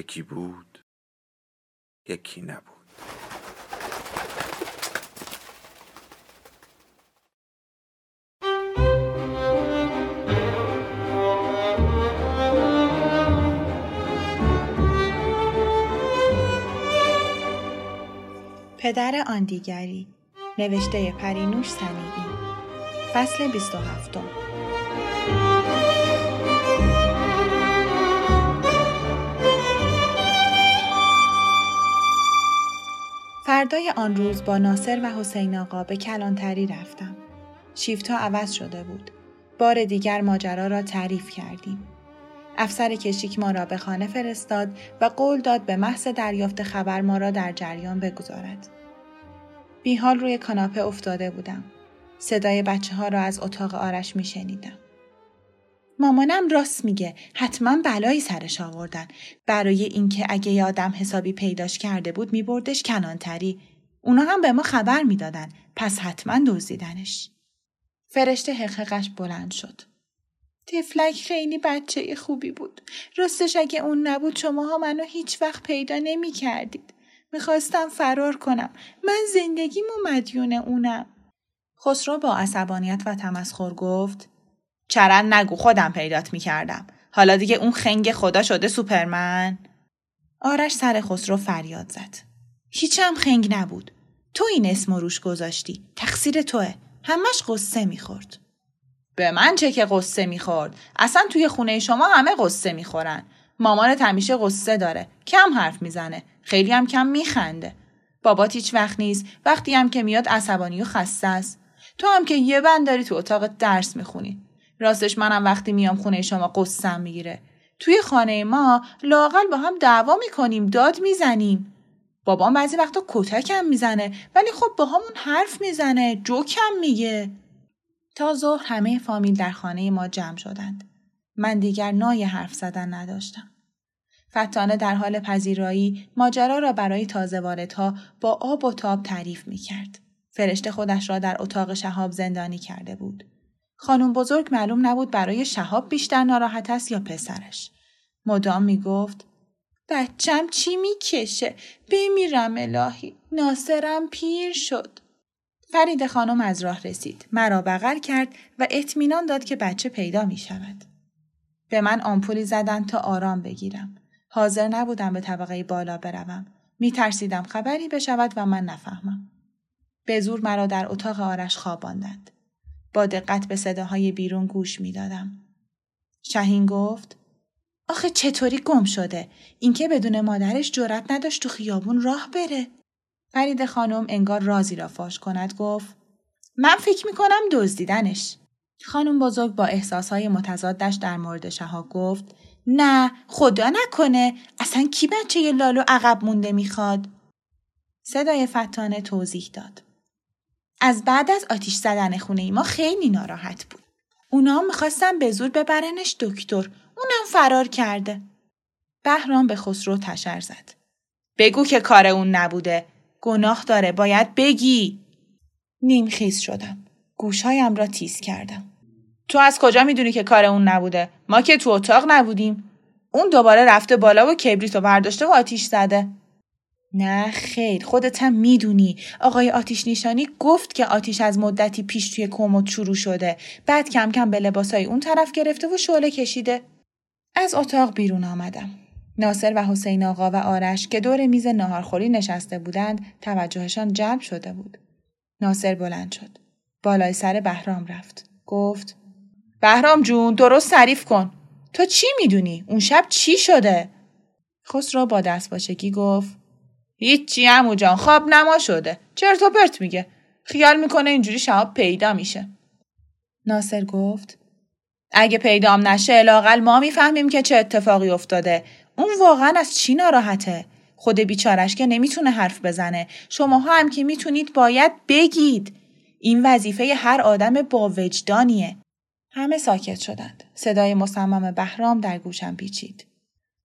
یکی بود یکی نبود. پدر آن دیگری نوشته پرینوش سنیعی فصل 27 فردای آن روز با ناصر و حسین آقا به کلانتری رفتم. شیفتا عوض شده بود. بار دیگر ماجرا را تعریف کردیم. افسر کشیک ما را به خانه فرستاد و قول داد به محض دریافت خبر ما را در جریان بگذارد. بیحال روی کاناپه افتاده بودم. صدای بچه ها را از اتاق آرش می شنیدم. مامانم راست میگه. حتما بلایی سرش آوردن. برای اینکه اگه یادم حسابی پیداش کرده بود میبردش کنانتری. اونا هم به ما خبر می‌دادن. پس حتما دزدیدنش. فرشته حققش بلند شد. تفلک خیلی بچه خوبی بود. راستش اگه اون نبود شماها منو هیچ وقت پیدا نمی کردید می‌خواستم فرار کنم. من زندگیمو مدیون اونم. خسرو با عصبانیت و تمسخر گفت چرن نگو خودم پیدات می‌کردم. حالا دیگه اون خنگ خدا شده سوپرمن؟ آرش سر خسرو فریاد زد. هیچم خنگ نبود. تو این اسم روش گذاشتی. تقصیر توه. همش قصه می‌خورد. به من چه که قصه می‌خورد؟ اصلا توی خونه شما همه قصه می‌خورن. مامانت همیشه قصه داره. کم حرف می‌زنه. خیلی هم کم میخنده. بابات هیچ وقت نیست. وقتی هم که میاد عصبانی و خسته است. تو هم که یه بند داری تو اتاق درس می‌خونی. راستش منم وقتی میام خونه شما قصم می‌گیره. توی خانه ما لاقل با هم دعوا می‌کنیم داد می‌زنیم. بابام بعضی وقتا کتکم می‌زنه ولی خب با همون حرف می‌زنه جوکم میگه. تا ظهر همه فامیل در خانه ما جمع شدند. من دیگر نای حرف زدن نداشتم. فتانه در حال پذیرایی ماجرا را برای تازه واردها با آب و تاب تعریف می کرد. فرشته خودش را در اتاق شهاب زندانی کرده بود. خانم بزرگ معلوم نبود برای شهاب بیشتر ناراحت است یا پسرش. مدام می گفت بچم چی می‌کشه؟ بمیرم الهی. ناصرم پیر شد. فرید خانم از راه رسید. مرا بغل کرد و اطمینان داد که بچه پیدا می شود. به من آمپولی زدن تا آرام بگیرم. حاضر نبودم به طبقه بالا بروم. می ترسیدم خبری بشود و من نفهمم. به زور مرا در اتاق آرش خواباندند. با دقت به صداهای بیرون گوش می‌دادم. شهین گفت آخه چطوری گم شده؟ اینکه بدون مادرش جرأت نداشت تو خیابون راه بره. فرید خانم انگار رازی را فاش کند گفت من فکر می‌کنم دزدیدنش. خانم بزرگ با احساسهای متضادش در مورد شها گفت نه خدا نکنه اصلا کی بچه لالو عقب مونده می‌خواد؟ صدای فتانه توضیح داد. از بعد از آتیش زدن خونه ای ما خیلی ناراحت بود. اونا می‌خواستن به زور ببرنش دکتر. اونم فرار کرده. بهرام به خسرو تشر زد. بگو که کار اون نبوده. گناه داره باید بگی. نیم خیز شدم. گوشهایم را تیز کردم. تو از کجا می‌دونی که کار اون نبوده؟ ما که تو اتاق نبودیم. اون دوباره رفته بالا و کبریتو برداشته و آتیش زده. نه خیر خودت هم می‌دونی. آقای آتیش نیشانی گفت که آتیش از مدتی پیش توی کمد شروع شده. بعد کم کم به لباسای اون طرف گرفته و شعله کشیده. از اتاق بیرون آمدم. ناصر و حسین آقا و آرش که دور میز ناهارخوری نشسته بودند توجهشان جلب شده بود. ناصر بلند شد. بالای سر بهرام رفت. گفت بهرام جون درست تعریف کن. تو چی می‌دونی؟ اون شب چی شده؟ خسرو با دست باشگی گفت هیچی امو جان خواب نما شده چرت و پرت میگه خیال می‌کنه اینجوری شهاب پیدا میشه ناصر گفت اگه پیدام نشه لاقل ما می‌فهمیم که چه اتفاقی افتاده. اون واقعا از چی ناراحته؟ خود بیچارش که نمی‌تونه حرف بزنه. شماها هم که می‌تونید باید بگید. این وظیفه هر آدم با وجدانیه. همه ساکت شدند. صدای مصمم بهرام در گوشم پیچید.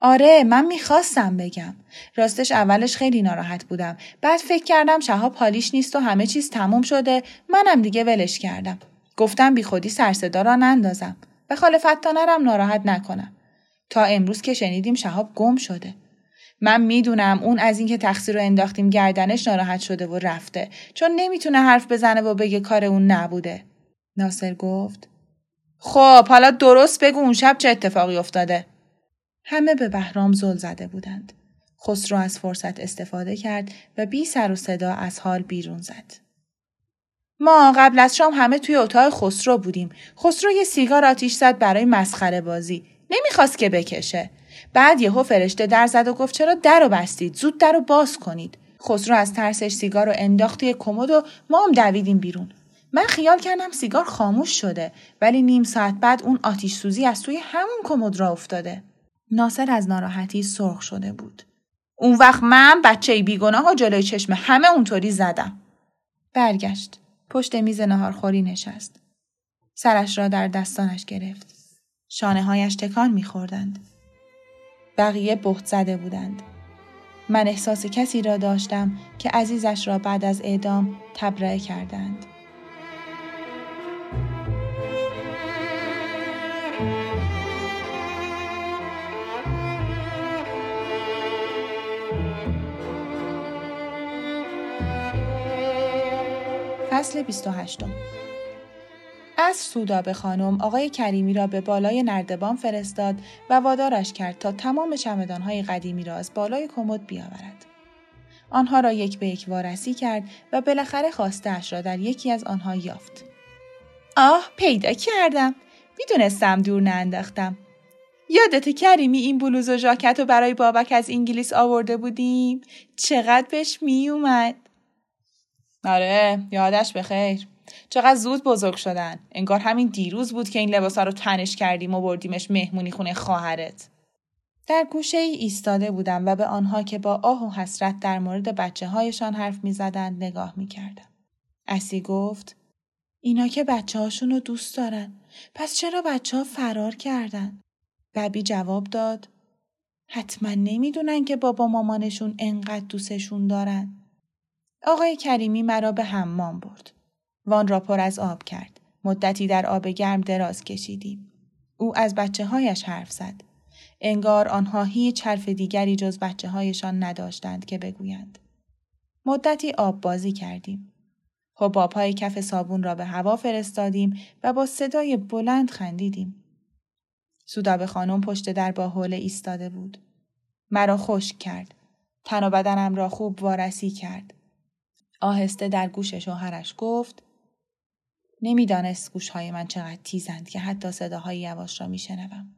آره من می‌خواستم بگم. راستش اولش خیلی ناراحت بودم. بعد فکر کردم شهاب حالیش نیست و همه چیز تموم شده. منم دیگه ولش کردم. گفتم بی خودی سرصدا را نندازم. به خال فتانرم ناراحت نکنم. تا امروز که شنیدیم شهاب گم شده. من می‌دونم اون از اینکه تقصیر رو انداختیم گردنش ناراحت شده و رفته چون نمی‌تونه حرف بزنه و بگه کار اون نبوده. ناصر گفت خب حالا درست بگو اون شب چه اتفاقی افتاده. همه به بهرام زل زده بودند. خسرو از فرصت استفاده کرد و بی سر و صدا از حال بیرون زد. ما قبل از شام همه توی اتاق خسرو بودیم. خسرو یه سیگار آتیش زد برای مسخره بازی. نمی‌خواست که بکشه. بعد یهو فرشته در زد و گفت چرا در رو بستید؟ زود در رو باز کنید. خسرو از ترسش سیگار رو انداخت توی کمد و ما هم دویدیم بیرون. من خیال کردم سیگار خاموش شده ولی نیم ساعت بعد اون آتیش سوزی از توی همون کمد را افتاده. ناصر از ناراحتی سرخ شده بود. اون وقت من بچه بیگناه و جلوی چشم همه اونطوری زدم. برگشت. پشت میز نهارخوری نشست. سرش را در دستانش گرفت. شانه هایش تکان میخوردند. بقیه بخت زده بودند. من احساس کسی را داشتم که عزیزش را بعد از اعدام تبرئه کردند. فصل 28 از سودابه خانم آقای کریمی را به بالای نردبان فرستاد و وادارش کرد تا تمام چمدانهای قدیمی را از بالای کمد بیاورد. آنها را یک به یک وارسی کرد و بالاخره اش را در یکی از آنها یافت. آه پیدا کردم. می‌دونستم دور نانداختم. یادت کریمی این بلوز و ژاکت رو برای بابک از انگلیس آورده بودیم؟ چقدر بهش میومد؟ آره یادش بخیر چقدر زود بزرگ شدن انگار همین دیروز بود که این لباسا رو تنش کردیم و بردیمش مهمونی خونه خواهرت در گوشه ای ایستاده بودم و به آنها که با آه و حسرت در مورد بچه هایشان حرف می زدند نگاه می کردم. اسی گفت اینا که بچه هاشون رو دوست دارن. پس چرا بچه ها فرار کردن؟ ببی جواب داد حتما نمی‌دونن که بابا مامانشون انقدر دوستشون دارن. آقای کریمی مرا به حمام برد. وان را پر از آب کرد. مدتی در آب گرم دراز کشیدیم. او از بچه هایش حرف زد. انگار آنها هیچ حرف دیگری جز بچه هایشان نداشتند که بگویند. مدتی آب بازی کردیم. حباب های کف صابون را به هوا فرستادیم و با صدای بلند خندیدیم. سوداب خانم پشت در با حوله ایستاده بود. مرا خشک کرد. تن و بدنم را خوب وارسی کرد. آهسته در گوش شوهرش گفت نمی‌دانست گوشهای من چقدر تیزند که حتی صداهای یواش را میشنوم.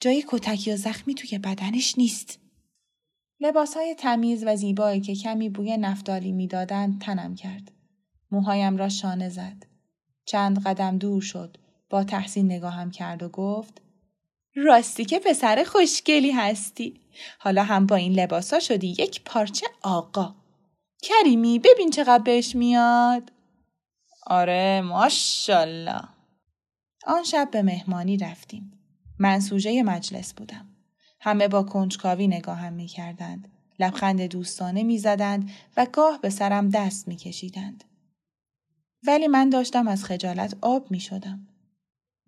جای کتک یا زخمی توی بدنش نیست. لباسهای تمیز و زیبایی که کمی بوی نفتالی می‌دادند تنم کرد. موهایم را شانه زد. چند قدم دور شد با تحسین نگاهم کرد و گفت راستی که پسر خوشگلی هستی. حالا هم با این لباسا شدی یک پارچه آقا. کریمی ببین چقدر بهش میاد آره ماشالله آن شب به مهمانی رفتیم من سوژه مجلس بودم همه با کنجکاوی نگاهم می‌کردند لبخند دوستانه می‌زدند و گاه به سرم دست میکشیدند ولی من داشتم از خجالت آب می شدم.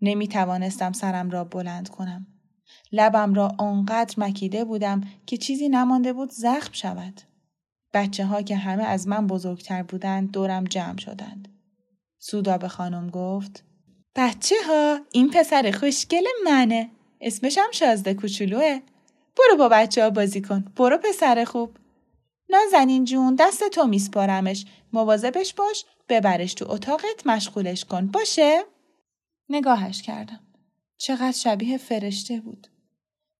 نمی توانستم سرم را بلند کنم. لبم را آنقدر مکیده بودم که چیزی نمانده بود زخم شود. بچه ها که همه از من بزرگتر بودند دورم جمع شدند. سودا به خانم گفت بچه ها این پسر خوشگل منه. اسمش هم شازده کوچولوه. برو با بچه ها بازی کن. برو پسر خوب. نازنین جون دست تو میسپارمش. مواظبش باش. ببرش تو اتاقت مشغولش کن. باشه؟ نگاهش کردم. چقدر شبیه فرشته بود.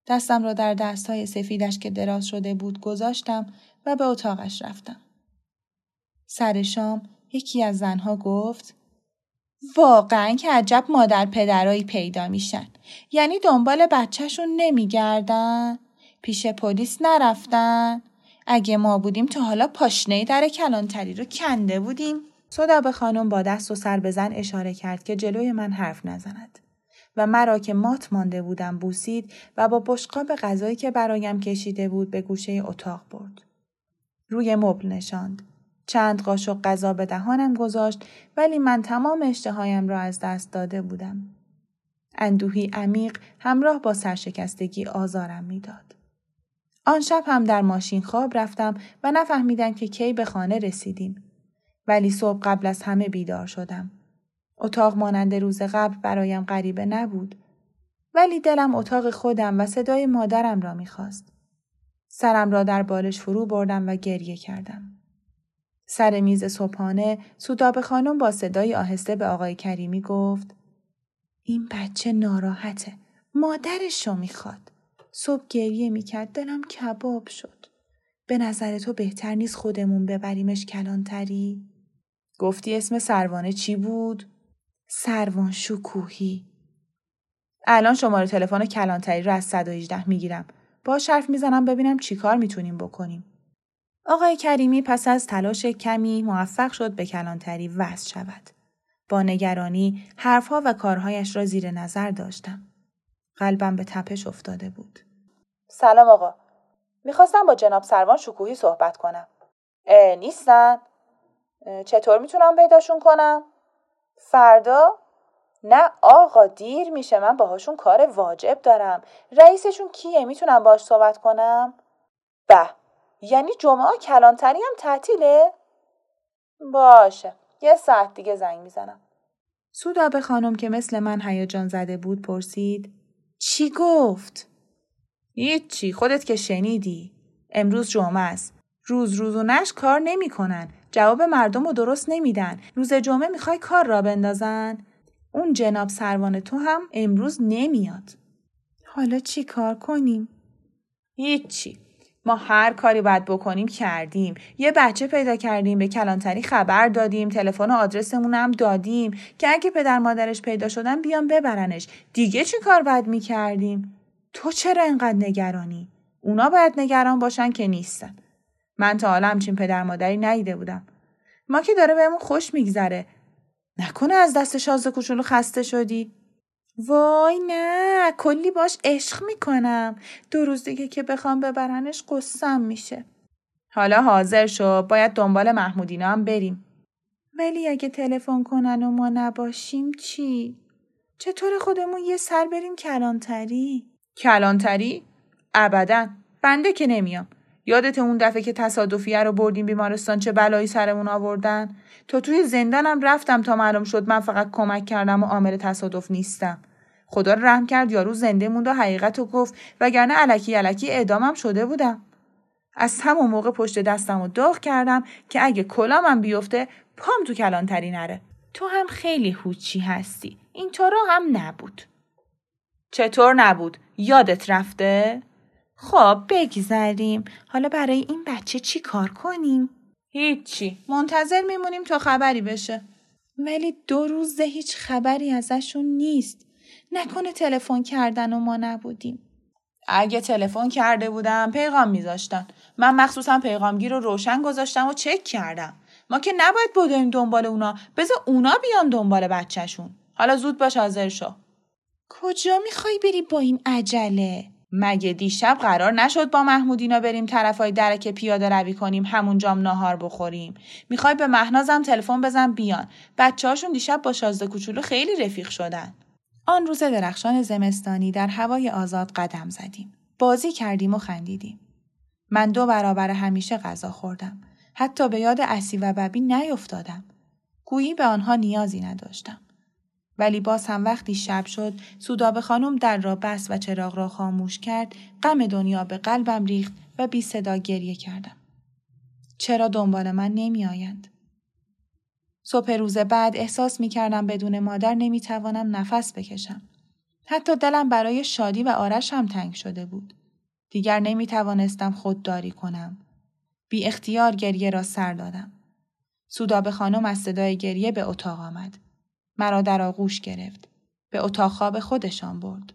دستم را در دستهای سفیدش که دراز شده بود گذاشتم و به اتاقش رفتم. سر شام یکی از زنها گفت واقعا که عجب مادر پدرایی پیدا میشن. یعنی دنبال بچهشون نمیگردن؟ پیش پلیس نرفتن؟ اگه ما بودیم تا حالا پاشنه در کلانتری رو کنده بودیم. صدا به خانم با دست و سر به زن اشاره کرد که جلوی من حرف نزند. و مرا که مات مانده بودم بوسید و با بشقاب غذایی که برایم کشیده بود به گوشه اتاق برد. روی مبل نشاند. چند قاشق غذا به دهانم گذاشت ولی من تمام اشتهایم را از دست داده بودم. اندوهی عمیق همراه با سرشکستگی آزارم می‌داد. آن شب هم در ماشین خواب رفتم و نفهمیدم که کی به خانه رسیدیم. ولی صبح قبل از همه بیدار شدم. اتاق مانند روز قبل برایم غریبه نبود. ولی دلم اتاق خودم و صدای مادرم را می‌خواست. سرم را در بالش فرو بردم و گریه کردم. سر میز صبحانه سوداب خانم با صدای آهسته به آقای کریمی گفت این بچه ناراحته. مادرش رو می‌خواد. صبح گریه می‌کرد دلم کباب شد. به نظر تو بهتر نیست خودمون ببریمش کلانتری؟ گفتی اسم سروانه چی بود؟ سروان شکوهی. الان شماره تلفن کلانتری رو از 118 می‌گیرم. با حرف می‌زنم ببینم چیکار می‌تونیم بکنیم. آقای کریمی پس از تلاش کمی موفق شد به کلانتری وصل شود. با نگرانی حرفها و کارهایش را زیر نظر داشتم. قلبم به تپش افتاده بود. سلام آقا. می‌خواستم با جناب سروان شکوهی صحبت کنم. اه نیستن؟ چطور می‌تونم پیداشون کنم؟ فردا؟ نه آقا دیر میشه من باهاشون کار واجب دارم. رئیسشون کیه می‌تونم باش صحبت کنم؟ به یعنی جمعه کلانتری هم تعطیله؟ باشه یه ساعت دیگه زنگ می‌زنم. به خانم که مثل من هیجان زده بود پرسید چی گفت؟ هیچی خودت که شنیدی. امروز جمعه است. روز روز و نش کار نمی‌کنن. جواب مردم رو درست نمیدن. روز جمعه می‌خوای کار را بندازن؟ اون جناب سروان تو هم امروز نمیاد. حالا چی کار کنیم؟ هیچی. ما هر کاری باید بکنیم کردیم یه بچه پیدا کردیم به کلانتری خبر دادیم تلفن و آدرسمون هم دادیم که اگه پدر مادرش پیدا شدن بیان ببرنش دیگه چی کار باید می‌کردیم تو چرا اینقدر نگرانی اونا باید نگران باشن که نیستن من تا حالا همچین پدر مادری ندیده بودم. ما که داره بهمون خوش میگذره. نکنه از دست شازه کوچولو خسته شدی؟ وای نه کلی باش عشق می‌کنم. دو روز دیگه که بخوام ببرنش قصم میشه. حالا حاضر شو باید دنبال محمودینا هم بریم. ولی اگه تلفن کنن و ما نباشیم چی؟ چطور خودمون یه سر بریم کلانتری؟ کلانتری؟ ابدا. بنده که نمیام. یادت اون دفعه که تصادفیه رو بردیم بیمارستان چه بلایی سرمون آوردن؟ تا توی زندانم رفتم تا معلوم شد من فقط کمک کردم و عامل تصادف نیستم. خدا رحم کرد یارو زنده موند و حقیقت رو گفت وگرنه علکی علکی اعدامم شده بودم. از همون موقع پشت دستم رو داغ کردم که اگه کلامم بیفته پام تو کلانتری نره. تو هم خیلی هوچی هستی. اینطور هم نبود. چطور نبود؟ یادت رفته؟ خب بگذریم. حالا برای این بچه چی کار کنیم؟ هیچی. منتظر میمونیم تا خبری بشه. ولی دو روزه هیچ خبری ازشون نیست. نکنه تلفن کردن و ما نبودیم. اگه تلفن کرده بودم پیغام میذاشتن. من مخصوصا پیغامگیر رو روشن گذاشتم و چک کردم. ما که نباید بدویم دنبال اونا. بذار اونا بیان دنبال بچهشون. حالا زود باش حاضر شو. کجا می‌خوای بری با این عجله؟ مگه دیشب قرار نشد با محمودینا بریم طرفای درک پیاده روی کنیم همونجام ناهار بخوریم می‌خوای به مهنازم تلفن بزن بیان بچه هاشون دیشب با شازده کوچولو خیلی رفیق شدن آن روز درخشان زمستانی در هوای آزاد قدم زدیم. بازی کردیم و خندیدیم. من دو برابر همیشه غذا خوردم. حتی به یاد اسی و ببی نیفتادم. گویی به آنها نیازی نداشتم. ولی باز هم وقتی شب شد سوداب خانم در را بس و چراغ را خاموش کرد غم دنیا به قلبم ریخت و بی صدا گریه کردم. چرا دنبال من نمی آیند؟ صبح روز بعد احساس می کردم بدون مادر نمی توانم نفس بکشم. حتی دلم برای شادی و آرش هم تنگ شده بود. دیگر نمی توانستم خودداری کنم. بی اختیار گریه را سر دادم. سوداب خانم از صدای گریه به اتاق آمد. مرا در آغوش گرفت. به اتاق خواب خودشان برد.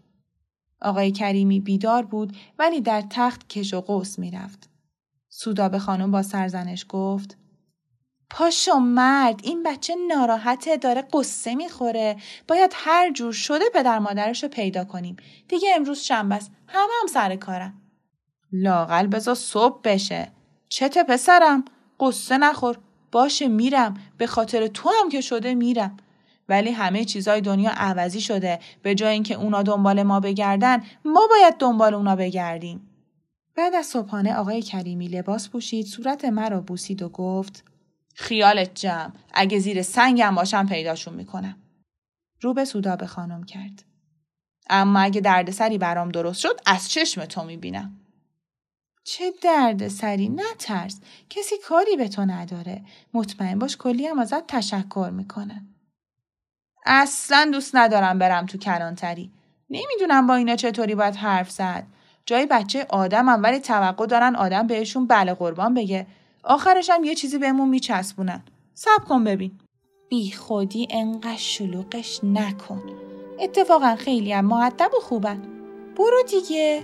آقای کریمی بیدار بود ولی در تخت کش و قوس می‌رفت. سودا به خانم با سرزنش گفت پاشو مرد این بچه ناراحته داره قصه می‌خوره. باید هر جور شده پدر مادرش رو پیدا کنیم. دیگه امروز شنبه است همه هم سر کارم لاقل بزا صبح بشه. چته پسرم؟ قصه نخور. باشه میرم. به خاطر تو هم که شده میرم. ولی همه چیزای دنیا عوضی شده. به جای اینکه اونا دنبال ما بگردن ما باید دنبال اونا بگردیم. بعد از صبحانه آقای کریمی لباس پوشید صورت مرا بوسید و گفت خیالت جمع. اگه زیر سنگم باشم پیداشون می‌کنم. رو به سودا به خانم کرد. اما اگه دردسری برام درست شد از چشم تو می‌بینم. چه درد سری نترس. کسی کاری به تو نداره. مطمئن باش کلی هم ازت تشکر می‌کنه. اصلا دوست ندارم برم تو کلانتری. نمی‌دونم با اینا چطوری باید حرف زد. جای بچه آدمم ولی توقع دارن آدم بهشون بله قربان بگه. آخرش هم یه چیزی بهمون میچسبونن. سب کن ببین. بی خودی انقدر شلوغش نکن. اتفاقا خیلی هم معدب و خوبن. برو دیگه.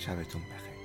شبتون بخیر.